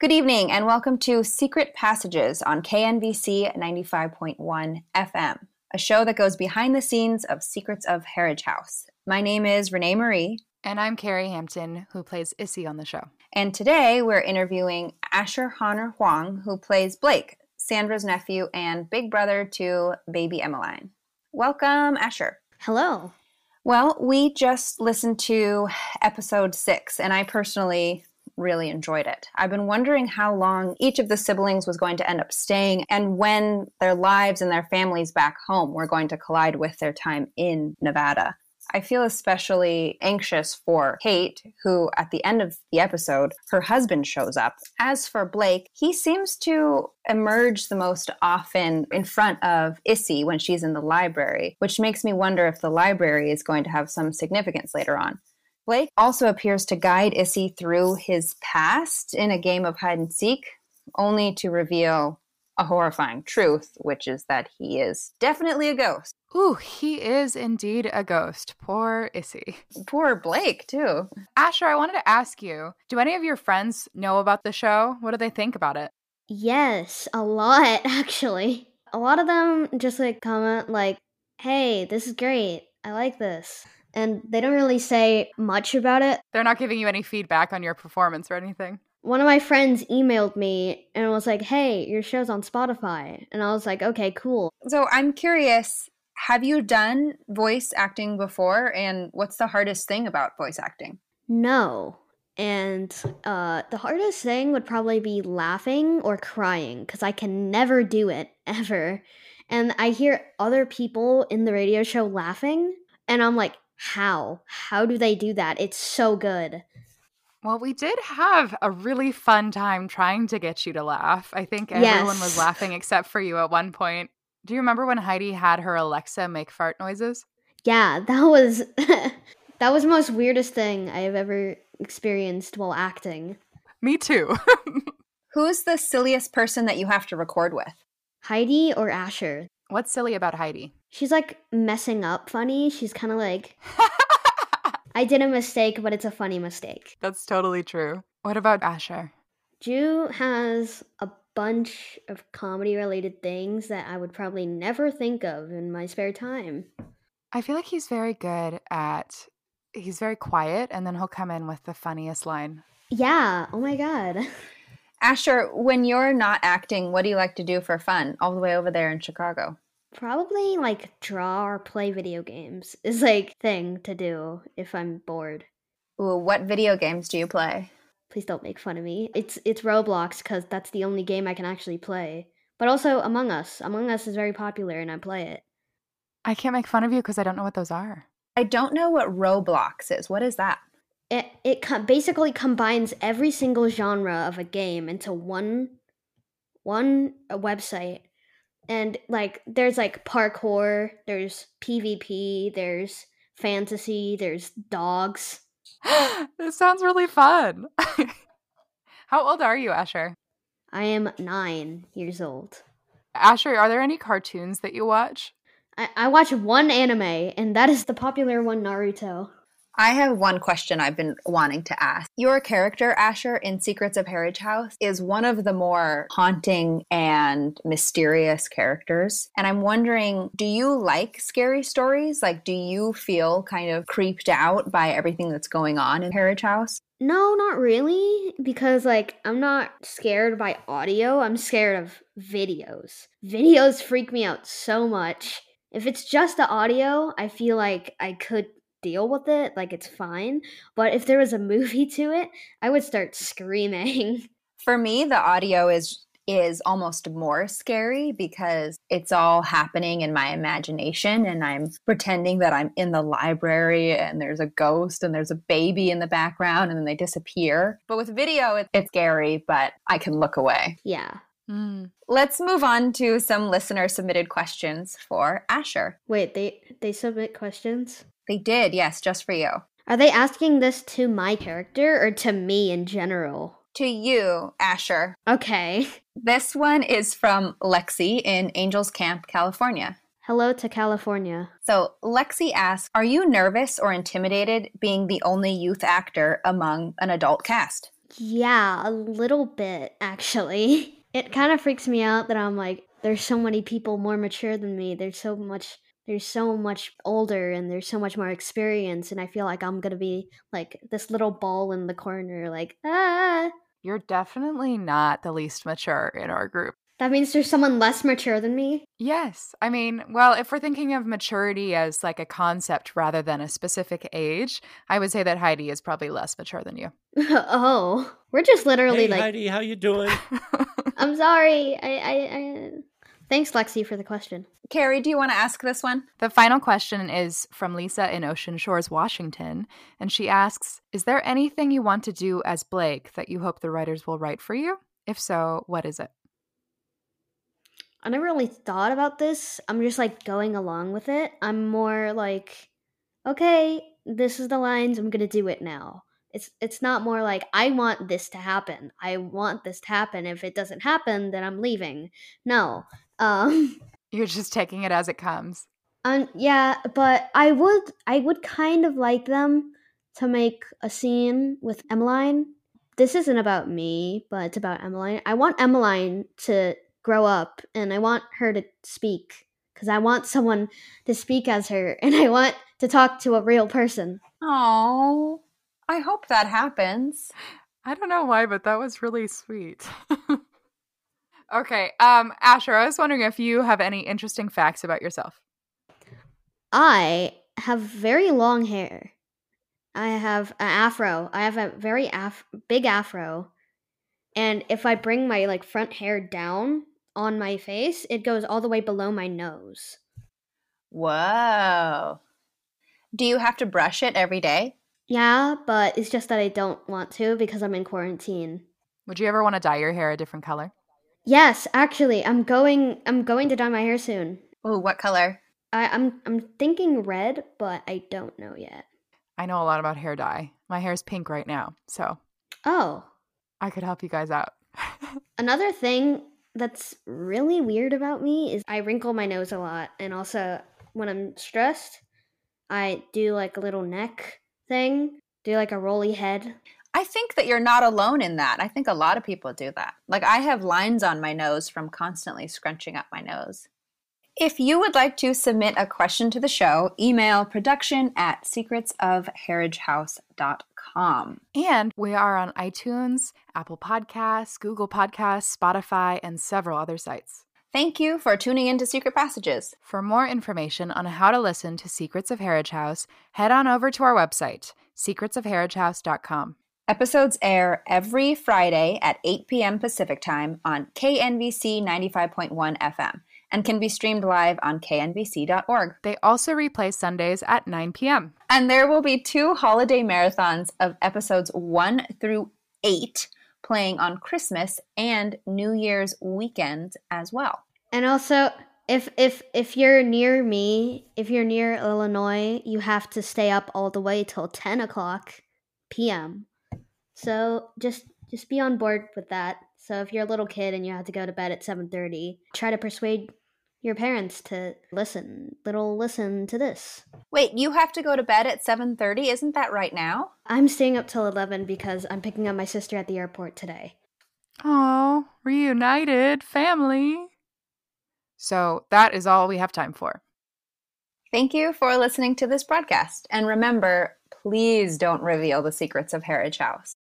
Good evening and welcome to Secret Passages on KNVC 95.1 FM, a show that goes behind the scenes of Secrets of Harridge House. My name is Renee Marie. And I'm Cary Hampton, who plays Issy on the show. And today we're interviewing Asher Honor Hwang, who plays Blake, Sandra's nephew and big brother to baby Emmeline. Welcome, Asher. Hello. Well, we just listened to episode six, and I personally really enjoyed it. I've been wondering how long each of the siblings was going to end up staying and when their lives and their families back home were going to collide with their time in Nevada. I feel especially anxious for Kate, who at the end of the episode, her husband shows up. As for Blake, he seems to emerge the most often in front of Issy when she's in the library, which makes me wonder if the library is going to have some significance later on. Blake also appears to guide Issy through his past in a game of hide and seek, only to reveal a horrifying truth, which is that he is definitely a ghost. Ooh, he is indeed a ghost. Poor Issy. Poor Blake, too. Asher, I wanted to ask you do any of your friends know about the show? What do they think about it? Yes, a lot, actually. A lot of them just like comment, like, hey, this is great. I like this. And they don't really say much about it. They're not giving you any feedback on your performance or anything. One of my friends emailed me and was like, hey, your show's on Spotify. And I was like, okay, cool. So I'm curious have you done voice acting before? And what's the hardest thing about voice acting? No. And uh, the hardest thing would probably be laughing or crying because I can never do it ever. And I hear other people in the radio show laughing, and I'm like, how? How do they do that? It's so good. Well, we did have a really fun time trying to get you to laugh. I think everyone yes. was laughing except for you at one point. Do you remember when Heidi had her Alexa make fart noises? Yeah, that was that was the most weirdest thing I have ever experienced while acting. Me too. Who's the silliest person that you have to record with? Heidi or Asher? What's silly about Heidi? She's like messing up funny. She's kind of like I did a mistake, but it's a funny mistake. That's totally true. What about Asher? Ju has a bunch of comedy related things that I would probably never think of in my spare time. I feel like he's very good at he's very quiet and then he'll come in with the funniest line. Yeah, oh my god. Asher, when you're not acting, what do you like to do for fun all the way over there in Chicago? Probably like draw or play video games is like thing to do if I'm bored. Ooh, what video games do you play? Please don't make fun of me. It's it's Roblox because that's the only game I can actually play. But also Among Us. Among Us is very popular and I play it. I can't make fun of you because I don't know what those are. I don't know what Roblox is. What is that? It it com- basically combines every single genre of a game into one one website. And like there's like parkour, there's PvP, there's fantasy, there's dogs. this sounds really fun. How old are you, Asher? I am nine years old. Asher, are there any cartoons that you watch? I, I watch one anime, and that is the popular one, Naruto. I have one question I've been wanting to ask. Your character, Asher, in Secrets of Harridge House, is one of the more haunting and mysterious characters. And I'm wondering, do you like scary stories? Like, do you feel kind of creeped out by everything that's going on in Harridge House? No, not really. Because, like, I'm not scared by audio, I'm scared of videos. Videos freak me out so much. If it's just the audio, I feel like I could deal with it, like it's fine. But if there was a movie to it, I would start screaming. For me, the audio is is almost more scary because it's all happening in my imagination and I'm pretending that I'm in the library and there's a ghost and there's a baby in the background and then they disappear. But with video, it, it's scary, but I can look away. Yeah. Mm. Let's move on to some listener submitted questions for Asher. Wait, they they submit questions? They did, yes, just for you. Are they asking this to my character or to me in general? To you, Asher. Okay. This one is from Lexi in Angels Camp, California. Hello to California. So, Lexi asks Are you nervous or intimidated being the only youth actor among an adult cast? Yeah, a little bit, actually. It kind of freaks me out that I'm like, there's so many people more mature than me. There's so much there's so much older and there's so much more experience and i feel like i'm gonna be like this little ball in the corner like ah. You're definitely not the least mature in our group. That means there's someone less mature than me? Yes. I mean well if we're thinking of maturity as like a concept rather than a specific age i would say that heidi is probably less mature than you. Oh we're just literally hey, like heidi how you doing? I'm sorry I, I i thanks lexi for the question Cary, do you want to ask this one? The final question is from Lisa in Ocean Shores, Washington. And she asks Is there anything you want to do as Blake that you hope the writers will write for you? If so, what is it? I never really thought about this. I'm just like going along with it. I'm more like, okay, this is the lines. I'm gonna do it now. It's it's not more like I want this to happen. I want this to happen. If it doesn't happen, then I'm leaving. No. Um You're just taking it as it comes. Um, yeah, but I would I would kind of like them to make a scene with Emmeline. This isn't about me, but it's about Emmeline. I want Emmeline to grow up and I want her to speak because I want someone to speak as her and I want to talk to a real person. Oh, I hope that happens. I don't know why, but that was really sweet. Okay. Um, Asher, I was wondering if you have any interesting facts about yourself. I have very long hair. I have an afro. I have a very af- big afro. And if I bring my like front hair down on my face, it goes all the way below my nose. Whoa. Do you have to brush it every day? Yeah, but it's just that I don't want to because I'm in quarantine. Would you ever want to dye your hair a different color? Yes, actually, I'm going. I'm going to dye my hair soon. Oh, what color? I, I'm I'm thinking red, but I don't know yet. I know a lot about hair dye. My hair's pink right now, so oh, I could help you guys out. Another thing that's really weird about me is I wrinkle my nose a lot, and also when I'm stressed, I do like a little neck thing, do like a rolly head. I think that you're not alone in that. I think a lot of people do that. Like I have lines on my nose from constantly scrunching up my nose. If you would like to submit a question to the show, email production at secretsofharridgehouse.com. And we are on iTunes, Apple Podcasts, Google Podcasts, Spotify, and several other sites. Thank you for tuning in to Secret Passages. For more information on how to listen to Secrets of Harridge House, head on over to our website, secretsofharridgehouse.com. Episodes air every Friday at 8 p.m. Pacific Time on KNVC 95.1 FM and can be streamed live on knvc.org. They also replay Sundays at 9 p.m. And there will be two holiday marathons of episodes 1 through 8 playing on Christmas and New Year's weekend as well. And also, if if if you're near me, if you're near Illinois, you have to stay up all the way till 10 o'clock p.m. So just just be on board with that. So if you're a little kid and you have to go to bed at 7:30, try to persuade your parents to listen. Little listen to this. Wait, you have to go to bed at 7:30? Isn't that right now? I'm staying up till 11 because I'm picking up my sister at the airport today. Oh, reunited family. So that is all we have time for. Thank you for listening to this broadcast. And remember, please don't reveal the secrets of Harridge House.